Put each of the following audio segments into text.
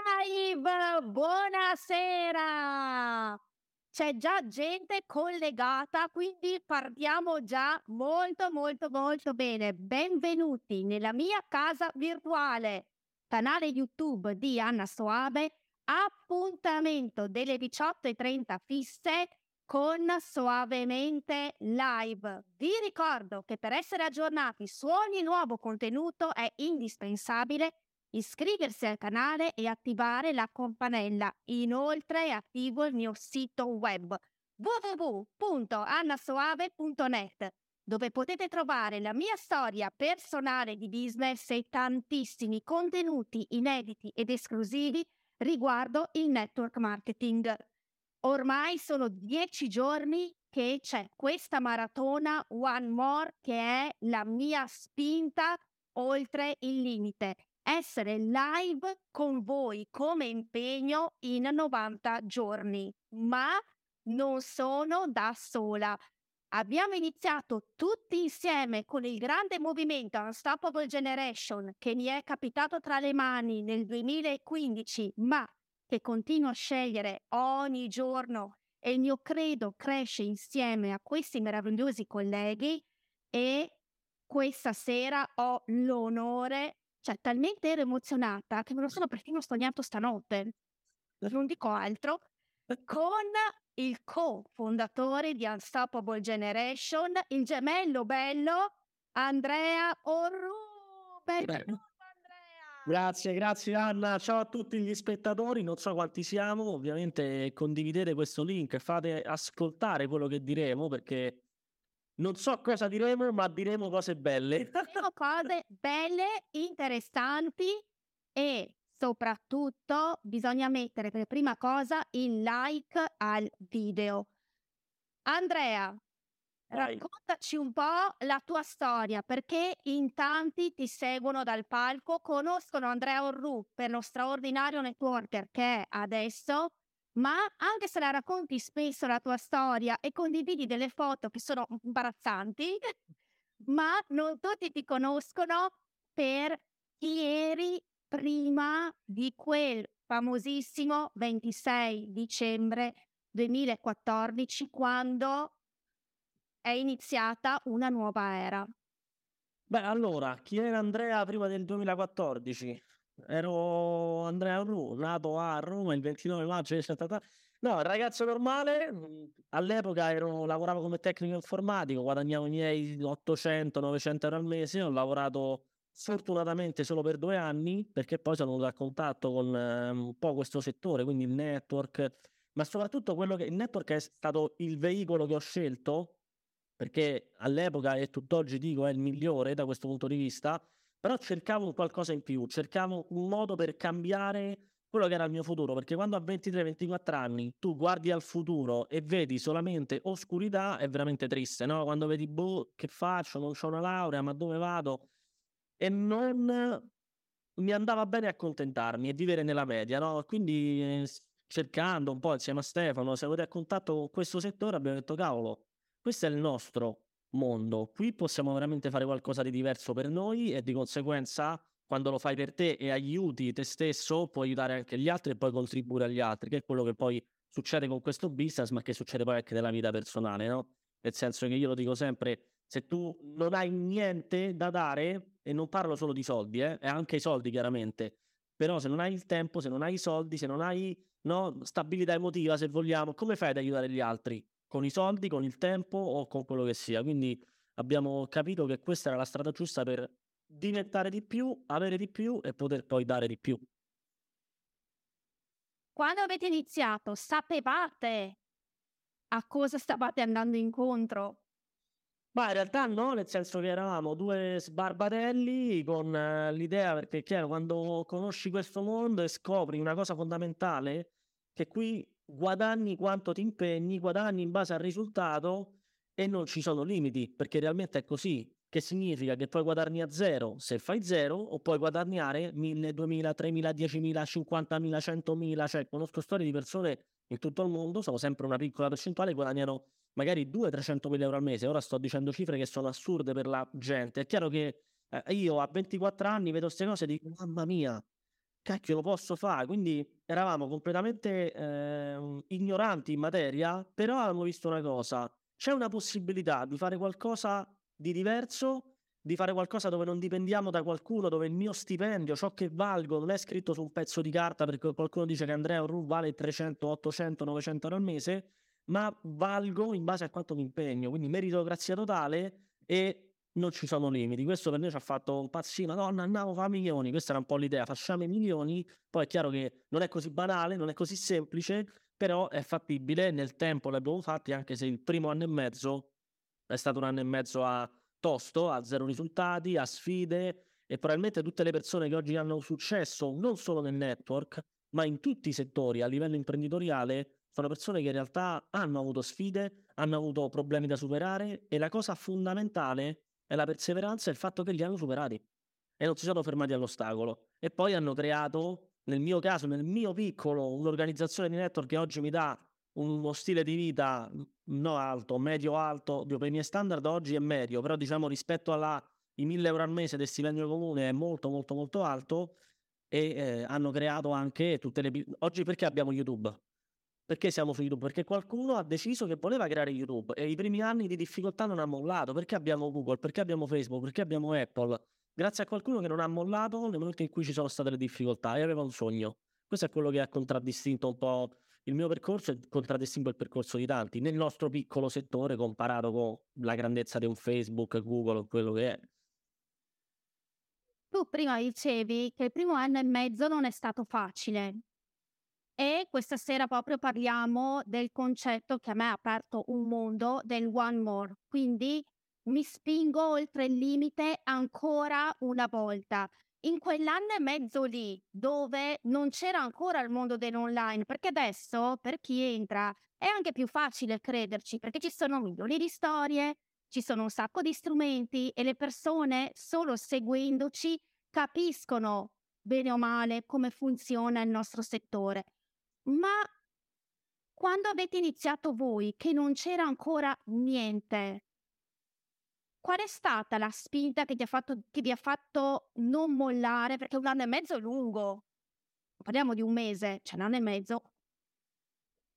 live! Buonasera! C'è già gente collegata, quindi partiamo già molto molto molto bene. Benvenuti nella mia casa virtuale, canale YouTube di Anna Soabe, appuntamento delle 18.30 fisse con Soavemente Live. Vi ricordo che per essere aggiornati su ogni nuovo contenuto è indispensabile iscriversi al canale e attivare la campanella. Inoltre attivo il mio sito web www.annasoave.net dove potete trovare la mia storia personale di business e tantissimi contenuti inediti ed esclusivi riguardo il network marketing. Ormai sono dieci giorni che c'è questa maratona One More che è la mia spinta oltre il limite. Essere live con voi come impegno in 90 giorni, ma non sono da sola. Abbiamo iniziato tutti insieme con il grande movimento Unstoppable Generation che mi è capitato tra le mani nel 2015, ma che continuo a scegliere ogni giorno e il mio credo cresce insieme a questi meravigliosi colleghi e questa sera ho l'onore, cioè talmente ero emozionata che me lo sono perfino sognato stanotte, non dico altro, con il co-fondatore di Unstoppable Generation, il gemello bello Andrea Orru. Benvenuto. Grazie, grazie Anna. Ciao a tutti gli spettatori, non so quanti siamo, ovviamente condividete questo link, fate ascoltare quello che diremo perché non so cosa diremo, ma diremo cose belle. Diremo cose belle, interessanti e soprattutto bisogna mettere per prima cosa il like al video. Andrea, Vai. Raccontaci un po' la tua storia, perché in tanti ti seguono dal palco, conoscono Andrea Orru per lo straordinario networker che è adesso, ma anche se la racconti spesso la tua storia e condividi delle foto che sono imbarazzanti, ma non tutti ti conoscono per chi eri prima di quel famosissimo 26 dicembre 2014 quando è iniziata una nuova era. Beh, allora, chi era Andrea prima del 2014? Ero Andrea Ru, nato a Roma il 29 maggio del 73. No, ragazzo normale, mm, all'epoca ero, lavoravo come tecnico informatico, guadagnavo i miei 800-900 euro al mese, ho lavorato fortunatamente solo per due anni, perché poi sono venuto a contatto con eh, un po' questo settore, quindi il network, ma soprattutto quello che il network è stato il veicolo che ho scelto perché all'epoca e tutt'oggi dico è il migliore da questo punto di vista, però cercavo qualcosa in più, cercavo un modo per cambiare quello che era il mio futuro, perché quando a 23-24 anni tu guardi al futuro e vedi solamente oscurità è veramente triste, no? Quando vedi, boh, che faccio, non ho una laurea, ma dove vado? E non mi andava bene accontentarmi e vivere nella media, no? Quindi eh, cercando un po' insieme a Stefano, siamo venuti a contatto con questo settore, abbiamo detto, cavolo, questo è il nostro mondo. Qui possiamo veramente fare qualcosa di diverso per noi e di conseguenza quando lo fai per te e aiuti te stesso, puoi aiutare anche gli altri e poi contribuire agli altri, che è quello che poi succede con questo business, ma che succede poi anche nella vita personale, no? Nel senso che io lo dico sempre, se tu non hai niente da dare, e non parlo solo di soldi, eh, e anche i soldi chiaramente, però se non hai il tempo, se non hai i soldi, se non hai no, stabilità emotiva, se vogliamo, come fai ad aiutare gli altri? Con i soldi, con il tempo o con quello che sia. Quindi abbiamo capito che questa era la strada giusta per diventare di più, avere di più e poter poi dare di più. Quando avete iniziato, sapevate a cosa stavate andando incontro? Ma in realtà no, nel senso che eravamo due sbarbatelli con uh, l'idea, perché è chiaro, quando conosci questo mondo e scopri una cosa fondamentale, che qui guadagni quanto ti impegni, guadagni in base al risultato e non ci sono limiti, perché realmente è così. Che significa che puoi guadagnare zero se fai zero, o puoi guadagnare 1000, 2000, 3000, 10.000, 50.000, 100.000. Cioè, conosco storie di persone in tutto il mondo, sono sempre una piccola percentuale, guadagnano magari 200-300 mila euro al mese. Ora sto dicendo cifre che sono assurde per la gente. È chiaro che eh, io a 24 anni vedo queste cose e dico, mamma mia, cacchio lo posso fare, quindi eravamo completamente eh, ignoranti in materia, però avevamo visto una cosa, c'è una possibilità di fare qualcosa di diverso, di fare qualcosa dove non dipendiamo da qualcuno, dove il mio stipendio, ciò che valgo, non è scritto su un pezzo di carta perché qualcuno dice che Andrea Ru vale 300, 800, 900 euro al mese, ma valgo in base a quanto mi impegno, quindi meritocrazia totale e non ci sono limiti. Questo per noi ci ha fatto un pazzino, madonna, andiamo a fare milioni, questa era un po' l'idea, facciamo i milioni, poi è chiaro che non è così banale, non è così semplice, però è fattibile, nel tempo l'abbiamo fatti, anche se il primo anno e mezzo è stato un anno e mezzo a tosto, a zero risultati, a sfide. E probabilmente tutte le persone che oggi hanno successo, non solo nel network, ma in tutti i settori a livello imprenditoriale, sono persone che in realtà hanno avuto sfide, hanno avuto problemi da superare. E la cosa fondamentale è la perseveranza e il fatto che li hanno superati e non si sono fermati all'ostacolo. E poi hanno creato, nel mio caso, nel mio piccolo, un'organizzazione di network che oggi mi dà uno stile di vita no alto, medio-alto, per i miei standard oggi è medio, però diciamo rispetto ai 1000 euro al mese del stipendio comune è molto molto molto alto e eh, hanno creato anche tutte le... Oggi perché abbiamo YouTube? Perché siamo su YouTube? Perché qualcuno ha deciso che voleva creare YouTube e i primi anni di difficoltà non ha mollato. Perché abbiamo Google? Perché abbiamo Facebook? Perché abbiamo Apple? Grazie a qualcuno che non ha mollato nel momento in cui ci sono state le difficoltà e aveva un sogno. Questo è quello che ha contraddistinto un po' il mio percorso e contraddistingue il percorso di tanti nel nostro piccolo settore comparato con la grandezza di un Facebook, Google, quello che è. Tu prima dicevi che il primo anno e mezzo non è stato facile. E questa sera proprio parliamo del concetto che a me ha aperto un mondo del one more. Quindi mi spingo oltre il limite ancora una volta. In quell'anno e mezzo lì, dove non c'era ancora il mondo dell'online, perché adesso per chi entra è anche più facile crederci, perché ci sono milioni di storie, ci sono un sacco di strumenti e le persone solo seguendoci capiscono bene o male come funziona il nostro settore. Ma quando avete iniziato voi, che non c'era ancora niente, qual è stata la spinta che, ti ha fatto, vi ha fatto non mollare? Perché un anno e mezzo è lungo. Parliamo di un mese, cioè un anno e mezzo.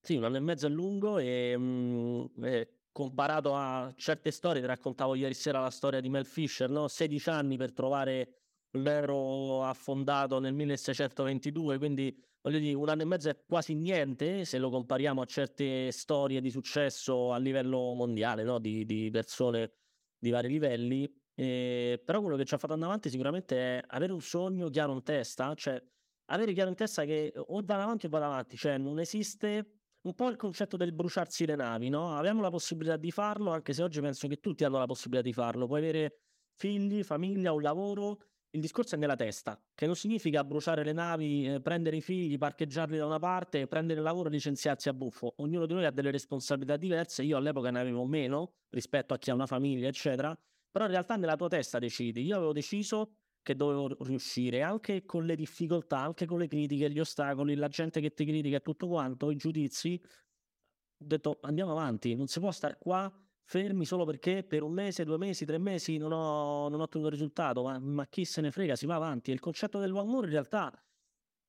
Sì, un anno e mezzo è lungo e, mh, mm, e comparato a certe storie, ti raccontavo ieri sera la storia di Mel Fisher, no? 16 anni per trovare l'ero affondato nel 1622, quindi voglio dire, un anno e mezzo è quasi niente se lo compariamo a certe storie di successo a livello mondiale, no? di, di, persone di vari livelli. Eh, però quello che ci ha fatto andare avanti sicuramente è avere un sogno chiaro in testa, cioè avere chiaro in testa che o vado avanti o vado avanti, cioè non esiste un po' il concetto del bruciarsi le navi, no? Abbiamo la possibilità di farlo, anche se oggi penso che tutti hanno la possibilità di farlo. Puoi avere figli, famiglia, un lavoro il discorso è nella testa, che non significa bruciare le navi, eh, prendere i figli, parcheggiarli da una parte, prendere il lavoro e licenziarsi a buffo. Ognuno di noi ha delle responsabilità diverse, io all'epoca ne avevo meno rispetto a chi ha una famiglia, eccetera, però in realtà nella tua testa decidi. Io avevo deciso che dovevo riuscire, anche con le difficoltà, anche con le critiche, gli ostacoli, la gente che ti critica e tutto quanto, i giudizi, ho detto andiamo avanti, non si può stare qua fermi solo perché per un mese, due mesi, tre mesi non ho, non ho ottenuto risultato, ma, ma, chi se ne frega, si va avanti. Il concetto del one more in realtà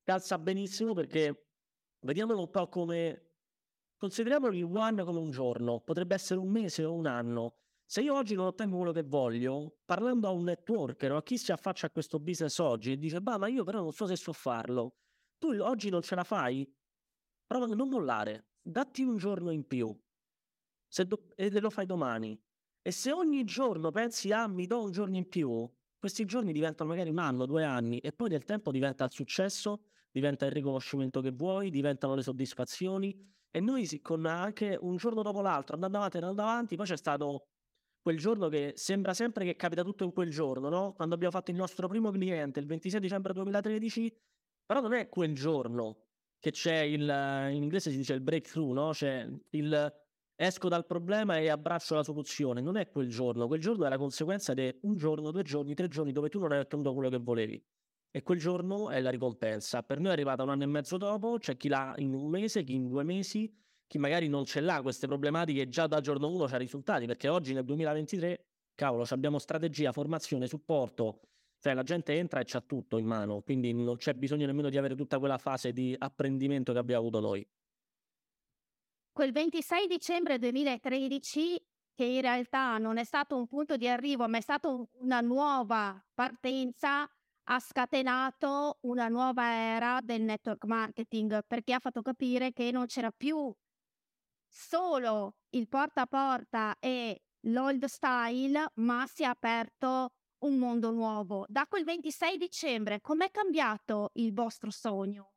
calza benissimo perché vediamolo un po' come... Consideriamo il one come un giorno, potrebbe essere un mese o un anno. Se io oggi non ottengo quello che voglio, parlando a un networker o a chi si affaccia a questo business oggi e dice, bah, ma io però non so se so farlo, tu oggi non ce la fai, prova a non mollare, datti un giorno in più, do- e lo fai domani. E se ogni giorno pensi, ah, mi do un giorno in più, questi giorni diventano magari un anno, due anni, e poi nel tempo diventa il successo, diventa il riconoscimento che vuoi, diventano le soddisfazioni. E noi con anche un giorno dopo l'altro, andando avanti, andando avanti, poi c'è stato quel giorno che sembra sempre che capita tutto in quel giorno, no? Quando abbiamo fatto il nostro primo cliente, il 26 dicembre 2013, però non è quel giorno che c'è il, in inglese si dice il breakthrough, no? C'è il esco dal problema e abbraccio la soluzione. Non è quel giorno, quel giorno è la conseguenza di un giorno, due giorni, tre giorni dove tu non hai ottenuto quello che volevi. E quel giorno è la ricompensa. Per noi è arrivata un anno e mezzo dopo, c'è chi l'ha in un mese, chi in due mesi, chi magari non ce l'ha queste problematiche già dal giorno uno c'ha risultati, perché oggi nel 2023, cavolo, abbiamo strategia, formazione, supporto, Cioè la gente entra e c'ha tutto in mano, quindi non c'è bisogno nemmeno di avere tutta quella fase di apprendimento che abbiamo avuto noi. Quel 26 dicembre 2013, che in realtà non è stato un punto di arrivo, ma è stata una nuova partenza, ha scatenato una nuova era del network marketing perché ha fatto capire che non c'era più solo il porta a porta e l'old style, ma si è aperto un mondo nuovo. Da quel 26 dicembre, com'è cambiato il vostro sogno?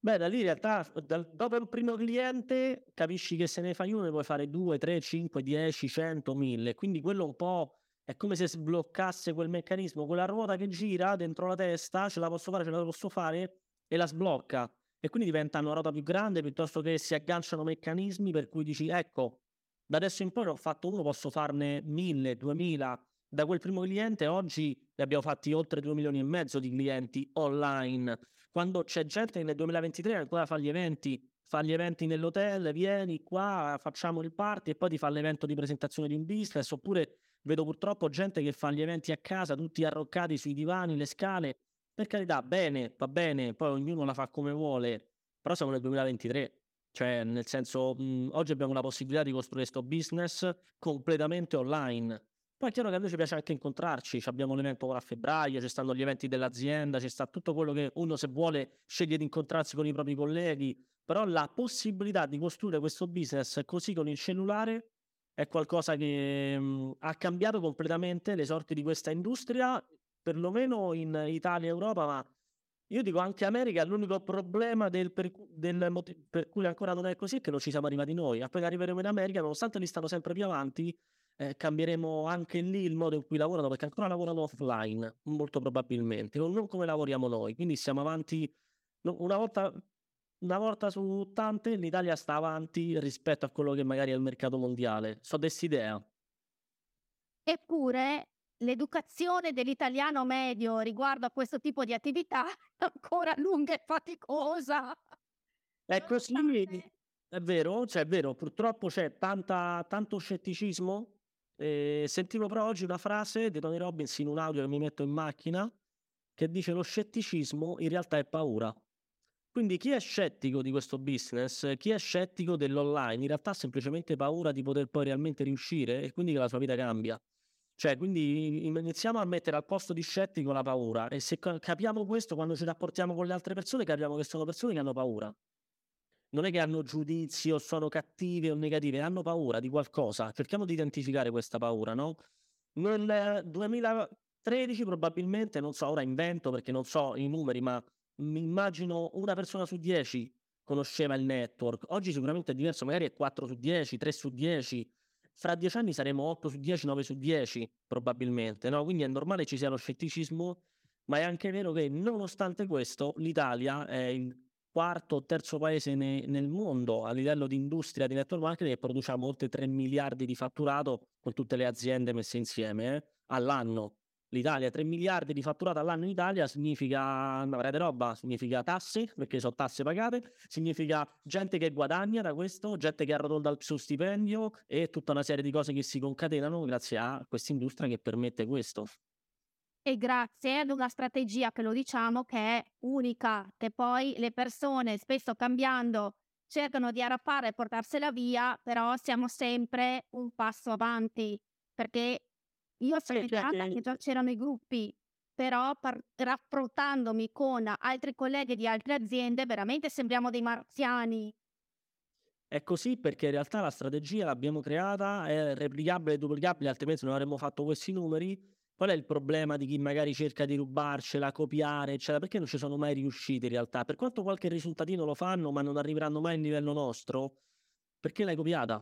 Beh, da lì in realtà, da, dopo il primo cliente, capisci che se ne fai uno ne puoi fare due, tre, cinque, dieci, cento, mille. Quindi quello un po' è come se sbloccasse quel meccanismo, quella ruota che gira dentro la testa, ce la posso fare, ce la posso fare, e la sblocca. E quindi diventa una ruota più grande piuttosto che si agganciano meccanismi per cui dici, ecco, da adesso in poi ne ho fatto uno, posso farne mille, duemila. Da quel primo cliente oggi ne abbiamo fatti oltre 2 milioni e mezzo di clienti online. Quando c'è gente che nel 2023 ancora fa gli eventi, fa gli eventi nell'hotel, vieni qua, facciamo il party e poi ti fa l'evento di presentazione di un business, oppure vedo purtroppo gente che fa gli eventi a casa, tutti arroccati sui divani, le scale. Per carità, bene, va bene, poi ognuno la fa come vuole, però siamo nel 2023. Cioè, nel senso, mh, oggi abbiamo la possibilità di costruire questo business completamente online. Poi è chiaro che a noi ci piace anche incontrarci, abbiamo l'evento ora a febbraio, ci stanno gli eventi dell'azienda, ci sta tutto quello che uno se vuole sceglie di incontrarsi con i propri colleghi, però la possibilità di costruire questo business così con il cellulare è qualcosa che mh, ha cambiato completamente le sorti di questa industria, perlomeno in Italia e Europa, ma io dico anche America, l'unico problema del per, del per cui ancora non è così è che non ci siamo arrivati noi. Appena arriveremo in America, nonostante li stanno sempre più avanti, eh, cambieremo anche lì il modo in cui lavorano, perché ancora lavorano offline, molto probabilmente, non come lavoriamo noi. Quindi siamo avanti una volta, una volta su tante, l'Italia sta avanti rispetto a quello che magari è il mercato mondiale. So dest'idea. Eppure l'educazione dell'italiano medio riguardo a questo tipo di attività è ancora lunga e faticosa. È così, è vero, cioè è vero, purtroppo c'è tanta, tanto scetticismo. Eh, sentivo però oggi una frase di Tony Robbins in un audio che mi metto in macchina che dice lo scetticismo in realtà è paura. Quindi chi è scettico di questo business, chi è scettico dell'online, in realtà ha semplicemente paura di poter poi realmente riuscire e quindi che la sua vita cambia. Cioè, quindi iniziamo a mettere al posto di scettico la paura e se capiamo questo quando ci rapportiamo con le altre persone, capiamo che sono persone che hanno paura. Non è che hanno giudizi o sono cattive o negative, hanno paura di qualcosa. Cerchiamo di identificare questa paura, no? Nel 2013 probabilmente, non so, ora invento perché non so i numeri, ma mi immagino una persona su 10 conosceva il network. Oggi sicuramente è diverso, magari è 4 su 10, 3 su 10 fra dieci anni saremo 8 su 10, 9 su 10 probabilmente, no? Quindi è normale ci sia lo scetticismo, ma è anche vero che nonostante questo l'Italia è il quarto o terzo paese ne, nel mondo a livello di industria di network marketing e produciamo oltre 3 miliardi di fatturato con tutte le aziende messe insieme eh, all'anno l'Italia 3 miliardi di fatturato all'anno in Italia significa avrete roba, significa tasse, perché sono tasse pagate, significa gente che guadagna da questo, gente che arrotonda il suo stipendio e tutta una serie di cose che si concatenano grazie a questa industria che permette questo. E grazie ad una strategia che lo diciamo che è unica, che poi le persone spesso cambiando cercano di arrappare e portarsela via, però siamo sempre un passo avanti perché io sono sì, entrata che già c'erano i gruppi, però par- raffrontandomi con altri colleghi di altre aziende, veramente sembriamo dei marziani. È così perché in realtà la strategia l'abbiamo creata, è replicabile e duplicabile, altrimenti non avremmo fatto questi numeri. Qual è il problema di chi magari cerca di rubarcela, copiare, eccetera? Perché non ci sono mai riusciti in realtà? Per quanto qualche risultatino lo fanno, ma non arriveranno mai a livello nostro, perché l'hai copiata?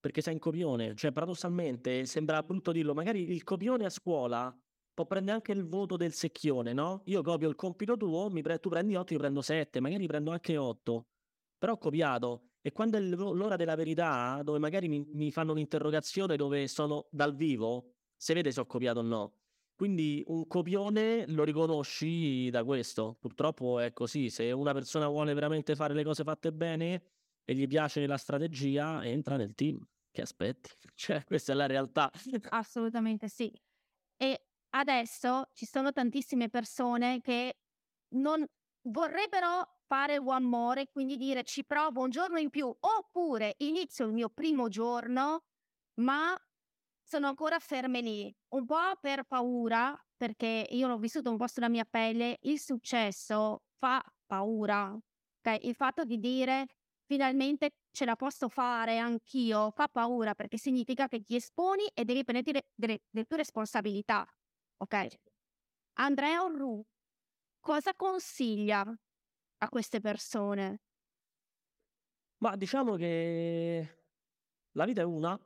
perché sei in copione. Cioè, paradossalmente, sembra brutto dirlo, magari il copione a scuola può prendere anche il voto del secchione, no? Io copio il compito tuo, pre- tu prendi 8, io prendo 7, magari prendo anche 8. Però ho copiato. E quando è l'ora della verità, dove magari mi, mi fanno un'interrogazione dove sono dal vivo, se vede se ho copiato o no. Quindi un copione lo riconosci da questo. Purtroppo è così. Se una persona vuole veramente fare le cose fatte bene e gli piace la strategia, entra nel team che aspetti? Cioè, questa è la realtà. Assolutamente sì. E adesso ci sono tantissime persone che non vorrebbero fare one more, quindi dire ci provo un giorno in più, oppure inizio il mio primo giorno, ma sono ancora ferme lì, un po' per paura, perché io l'ho vissuto un po' sulla mia pelle, il successo fa paura. Okay? Il fatto di dire finalmente ce la posso fare anch'io fa paura perché significa che ti esponi e devi prendere delle, delle tue responsabilità. Ok? Andrea Orru, cosa consiglia a queste persone? Ma diciamo che la vita è una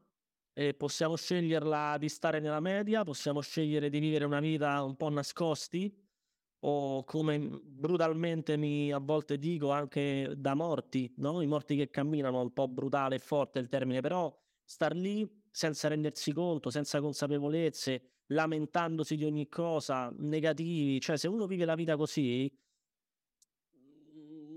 e possiamo sceglierla di stare nella media, possiamo scegliere di vivere una vita un po' nascosti? O come brutalmente mi a volte dico anche da morti, no? I morti che camminano, un po' brutale e forte il termine, però star lì senza rendersi conto, senza consapevolezze, lamentandosi di ogni cosa, negativi, cioè se uno vive la vita così,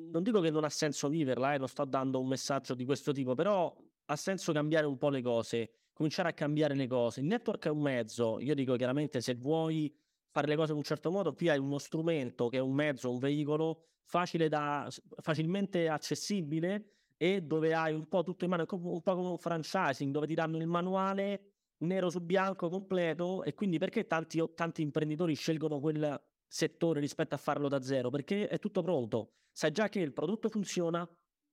non dico che non ha senso viverla, eh, non sto dando un messaggio di questo tipo, però ha senso cambiare un po' le cose, cominciare a cambiare le cose. Il network è un mezzo, io dico chiaramente se vuoi fare le cose in un certo modo, qui hai uno strumento che è un mezzo, un veicolo da, facilmente accessibile e dove hai un po' tutto in mano, un po' come un franchising, dove ti danno il manuale nero su bianco completo e quindi perché tanti, tanti imprenditori scelgono quel settore rispetto a farlo da zero? Perché è tutto pronto, sai già che il prodotto funziona,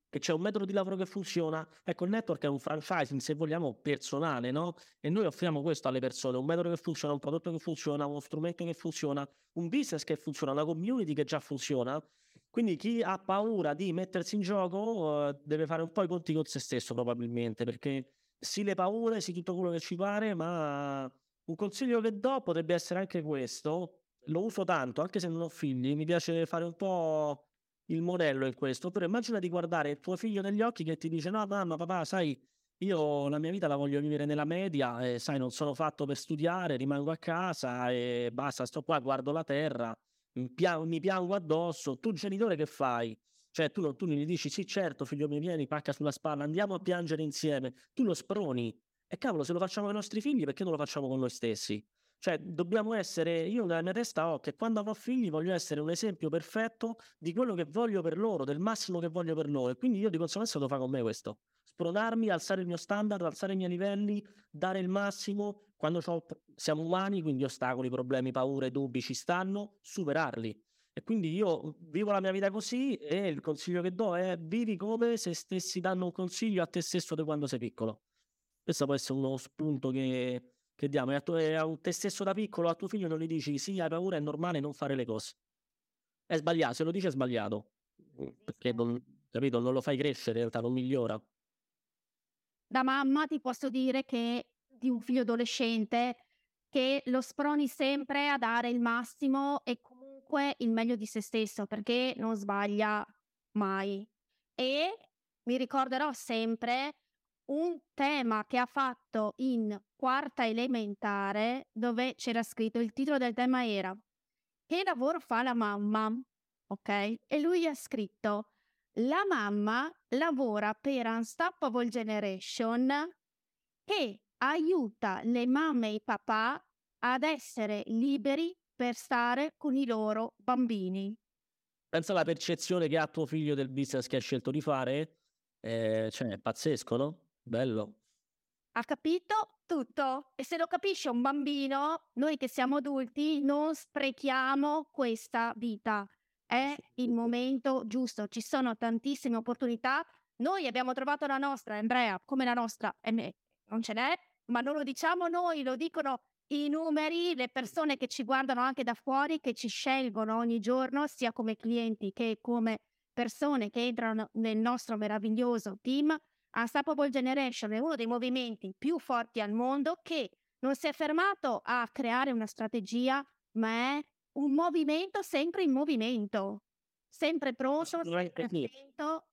che c'è un metodo di lavoro che funziona. Ecco, il network è un franchising, se vogliamo, personale, no? E noi offriamo questo alle persone, un metodo che funziona, un prodotto che funziona, uno strumento che funziona, un business che funziona, una community che già funziona. Quindi chi ha paura di mettersi in gioco uh, deve fare un po' i conti con se stesso probabilmente, perché sì le paure, sì tutto quello che ci pare, ma un consiglio che do potrebbe essere anche questo. Lo uso tanto, anche se non ho figli, mi piace fare un po' il modello in questo. Però immagina di guardare tuo figlio negli occhi che ti dice: No, mamma, papà, sai, io la mia vita la voglio vivere nella media, e sai, non sono fatto per studiare, rimango a casa e basta, sto qua, guardo la terra, mi, pia- mi piango addosso. Tu, genitore, che fai? Cioè, tu, tu gli dici: Sì, certo, figlio mio, vieni, pacca sulla spalla, andiamo a piangere insieme. Tu lo sproni. E cavolo, se lo facciamo con i nostri figli, perché non lo facciamo con noi stessi? Cioè, dobbiamo essere, io nella mia testa ho che quando avrò figli voglio essere un esempio perfetto di quello che voglio per loro, del massimo che voglio per loro. E quindi io di conseguenza devo fare con me questo. Spronarmi, alzare il mio standard, alzare i miei livelli, dare il massimo. Quando siamo umani, quindi ostacoli, problemi, paure, dubbi ci stanno, superarli. E quindi io vivo la mia vita così e il consiglio che do è vivi come se stessi dando un consiglio a te stesso da quando sei piccolo. Questo può essere uno spunto che che diamo? E a, tu, a te stesso da piccolo, a tuo figlio non gli dici sì, hai paura, è normale non fare le cose. È sbagliato, se lo dice è sbagliato. Mm, perché non, capito, non lo fai crescere, in realtà non migliora. Da mamma ti posso dire che di un figlio adolescente che lo sproni sempre a dare il massimo e comunque il meglio di se stesso perché non sbaglia mai. E mi ricorderò sempre un tema che ha fatto in quarta elementare dove c'era scritto il titolo del tema era Che lavoro fa la mamma? Ok? E lui ha scritto La mamma lavora per Unstoppable Generation che aiuta le mamme e i papà ad essere liberi per stare con i loro bambini. Pensa alla percezione che ha tuo figlio del business che ha scelto di fare, eh, cioè è pazzesco, no? Bello. Ha capito tutto? E se lo capisce un bambino, noi che siamo adulti non sprechiamo questa vita. È il momento giusto, ci sono tantissime opportunità. Noi abbiamo trovato la nostra, Andrea, come la nostra, e me, non ce n'è, ma non lo diciamo noi, lo dicono i numeri, le persone che ci guardano anche da fuori, che ci scelgono ogni giorno, sia come clienti che come persone che entrano nel nostro meraviglioso team. Unstoppable Generation è uno dei movimenti più forti al mondo che non si è fermato a creare una strategia, ma è un movimento sempre in movimento, sempre pronto, sempre attento.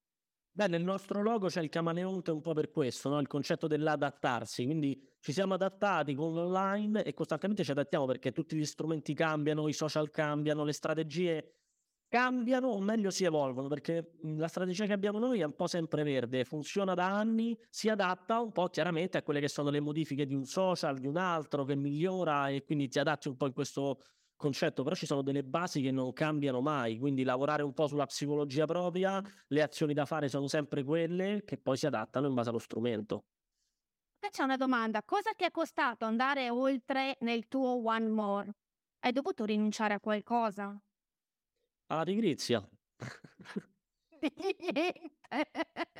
Beh, nel nostro logo c'è il camaleonte un po' per questo, no? il concetto dell'adattarsi, quindi ci siamo adattati con l'online e costantemente ci adattiamo perché tutti gli strumenti cambiano, i social cambiano, le strategie cambiano o meglio si evolvono perché mhmm, la strategia che abbiamo noi è un po' sempre verde, funziona da anni, si adatta un po' chiaramente a quelle che sono le modifiche di un social, di un altro che migliora e quindi ti adatti un po' in questo concetto, però ci sono delle basi che non cambiano mai, quindi lavorare un po' sulla psicologia propria, le azioni da fare sono sempre quelle che poi si adattano in base allo strumento. C'è una domanda, cosa ti è costato andare oltre nel tuo One More? Hai dovuto rinunciare a qualcosa? Alla pigrizia.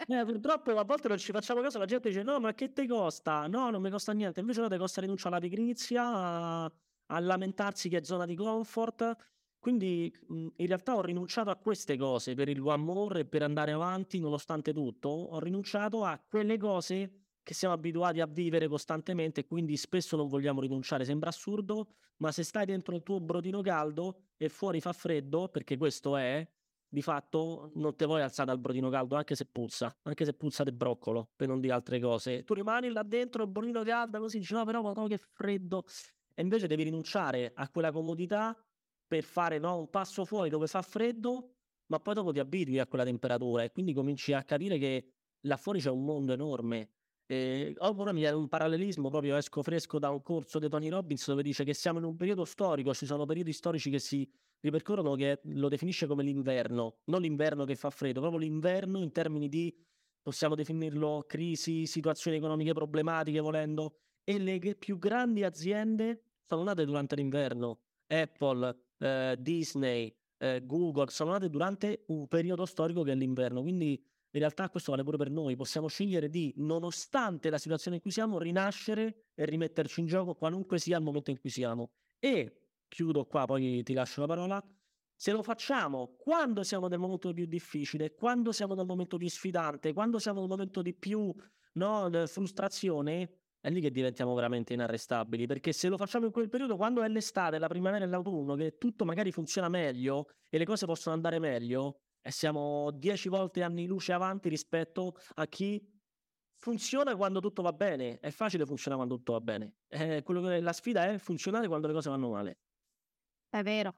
Eh, purtroppo a volte non ci facciamo caso, la gente dice no, ma che ti costa? No, non mi costa niente. Invece no, ti costa rinunciare alla pigrizia, a, a lamentarsi che è zona di comfort. Quindi mhmm, in realtà ho rinunciato a queste cose per il One More e per andare avanti nonostante tutto. Ho rinunciato a quelle cose che siamo abituati a vivere costantemente e quindi spesso non vogliamo rinunciare. Sembra assurdo, ma se stai dentro il tuo brodino caldo e fuori fa freddo, perché questo è, di fatto non te vuoi alzare dal brodino caldo anche se puzza, anche se puzza di broccolo, per non dire altre cose. Tu rimani là dentro il brodino caldo così dici no però no che freddo e invece devi rinunciare a quella comodità per fare no, un passo fuori dove fa freddo, ma poi dopo ti abitui a quella temperatura e quindi cominci a capire che là fuori c'è un mondo enorme e ora mi un parallelismo, proprio esco fresco da un corso di Tony Robbins dove dice che siamo in un periodo storico, ci sono periodi storici che si ripercorrono che lo definisce come l'inverno, non l'inverno che fa freddo, proprio l'inverno in termini di, possiamo definirlo, crisi, situazioni economiche problematiche volendo, e le più grandi aziende sono nate durante l'inverno. Apple, eh, Disney, eh, Google sono nate durante un periodo storico che è l'inverno, quindi in realtà questo vale pure per noi, possiamo scegliere di, nonostante la situazione in cui siamo, rinascere e rimetterci in gioco qualunque sia il momento in cui siamo. E chiudo qua, poi ti lascio la parola. Se lo facciamo quando siamo nel momento più difficile, quando siamo nel momento più sfidante, quando siamo nel momento di più no, frustrazione, è lì che diventiamo veramente inarrestabili. Perché se lo facciamo in quel periodo, quando è l'estate, la primavera e l'autunno, che tutto magari funziona meglio e le cose possono andare meglio, e siamo dieci volte anni luce avanti rispetto a chi funziona quando tutto va bene. È facile funzionare quando tutto va bene. Eh, che, la sfida è funzionare quando le cose vanno male. È vero.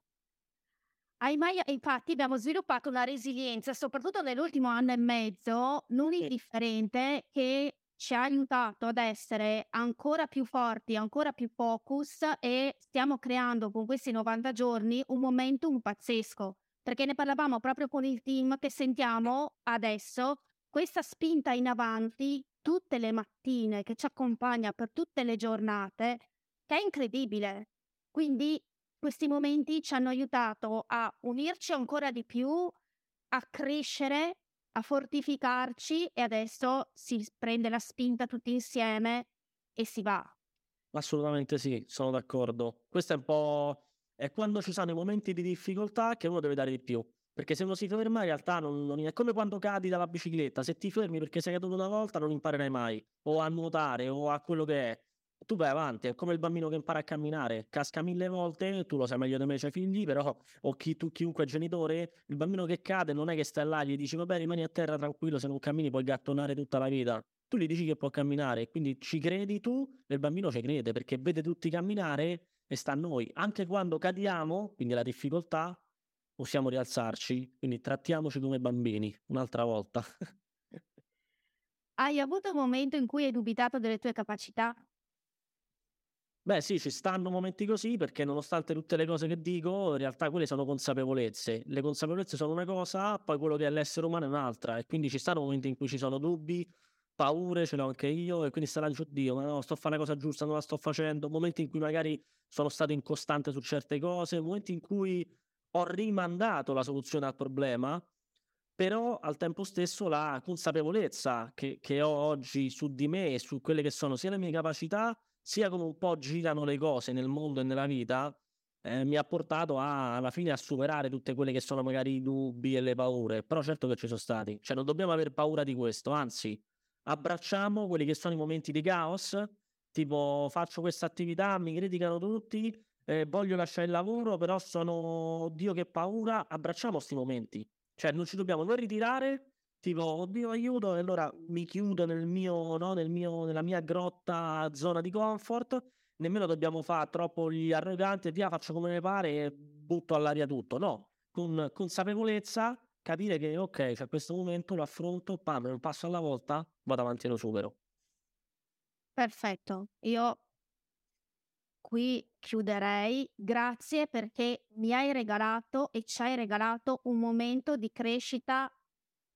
Hai mai, infatti abbiamo sviluppato una resilienza, soprattutto nell'ultimo anno e mezzo, non indifferente, che ci ha aiutato ad essere ancora più forti, ancora più focus e stiamo creando con questi 90 giorni un momentum pazzesco perché ne parlavamo proprio con il team che sentiamo adesso questa spinta in avanti tutte le mattine che ci accompagna per tutte le giornate, che è incredibile. Quindi questi momenti ci hanno aiutato a unirci ancora di più, a crescere, a fortificarci e adesso si prende la spinta tutti insieme e si va. Assolutamente sì, sono d'accordo. Questo è un po' è quando ci sono i momenti di difficoltà che uno deve dare di più. Perché se uno si ferma in realtà non, non, è come quando cadi dalla bicicletta, se ti fermi perché sei caduto una volta non imparerai mai, o a nuotare o a quello che è. Tu vai avanti, è come il bambino che impara a camminare, casca mille volte, tu lo sai meglio di me, c'hai figli, però, o chi, tu, chiunque genitore, il bambino che cade non è che stai là, gli dici vabbè rimani a terra tranquillo, se non cammini puoi gattonare tutta la vita. Tu gli dici che può camminare, quindi ci credi tu e il bambino ci crede perché vede tutti camminare e sta a noi. Anche quando cadiamo, quindi la difficoltà, possiamo rialzarci, quindi trattiamoci come bambini un'altra volta. Hai avuto un momento in cui hai dubitato delle tue capacità? Beh sì, ci stanno momenti così perché nonostante tutte le cose che dico, in realtà quelle sono consapevolezze. Le consapevolezze sono una cosa, poi quello che è l'essere umano è un'altra e quindi ci stanno momenti in cui ci sono dubbi, paure, ce l'ho anche io e quindi sarà oddio, ma no, sto a fare la cosa giusta, non la sto facendo, momenti in cui magari sono stato incostante su certe cose, momenti in cui ho rimandato la soluzione al problema, però al tempo stesso la consapevolezza che, che ho oggi su di me e su quelle che sono sia le mie capacità, sia come un po' girano le cose nel mondo e nella vita, eh, mi ha portato a, alla fine a superare tutte quelle che sono magari i dubbi e le paure. Però certo che ci sono stati, cioè non dobbiamo aver paura di questo, anzi abbracciamo quelli che sono i momenti di caos, tipo faccio questa attività, mi criticano tutti, eh, voglio lasciare il lavoro, però sono, Dio che paura, abbracciamo questi momenti. Cioè non ci dobbiamo noi ritirare, tipo, oddio aiuto, e allora mi chiudo nel mio, no, nel mio, nella mia grotta zona di comfort, nemmeno dobbiamo fare troppo gli arroganti via, faccio come mi pare e butto all'aria tutto. No, con consapevolezza capire che ok, c'è questo momento, lo affronto, pam, un passo alla volta, vado avanti e lo supero. Perfetto, io qui chiuderei. Grazie perché mi hai regalato e ci hai regalato un momento di crescita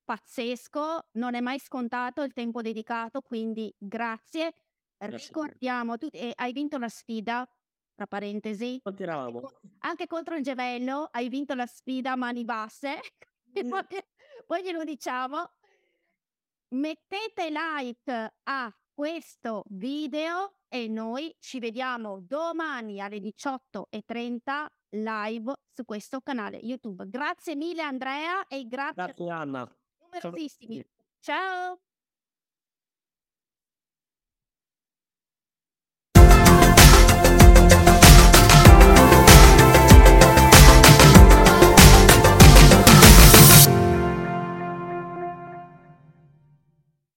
pazzesco. Non è mai scontato il tempo dedicato, quindi grazie. Grazie Ricordiamo, tu eh, hai vinto la sfida, tra parentesi, anche contro il gemello, hai vinto la sfida a mani basse. Poi, glielo diciamo. Mettete like a questo video e noi ci vediamo domani alle 18.30 live su questo canale YouTube. Grazie mille Andrea e grazie Grazie Anna. numerosissimi. Ciao!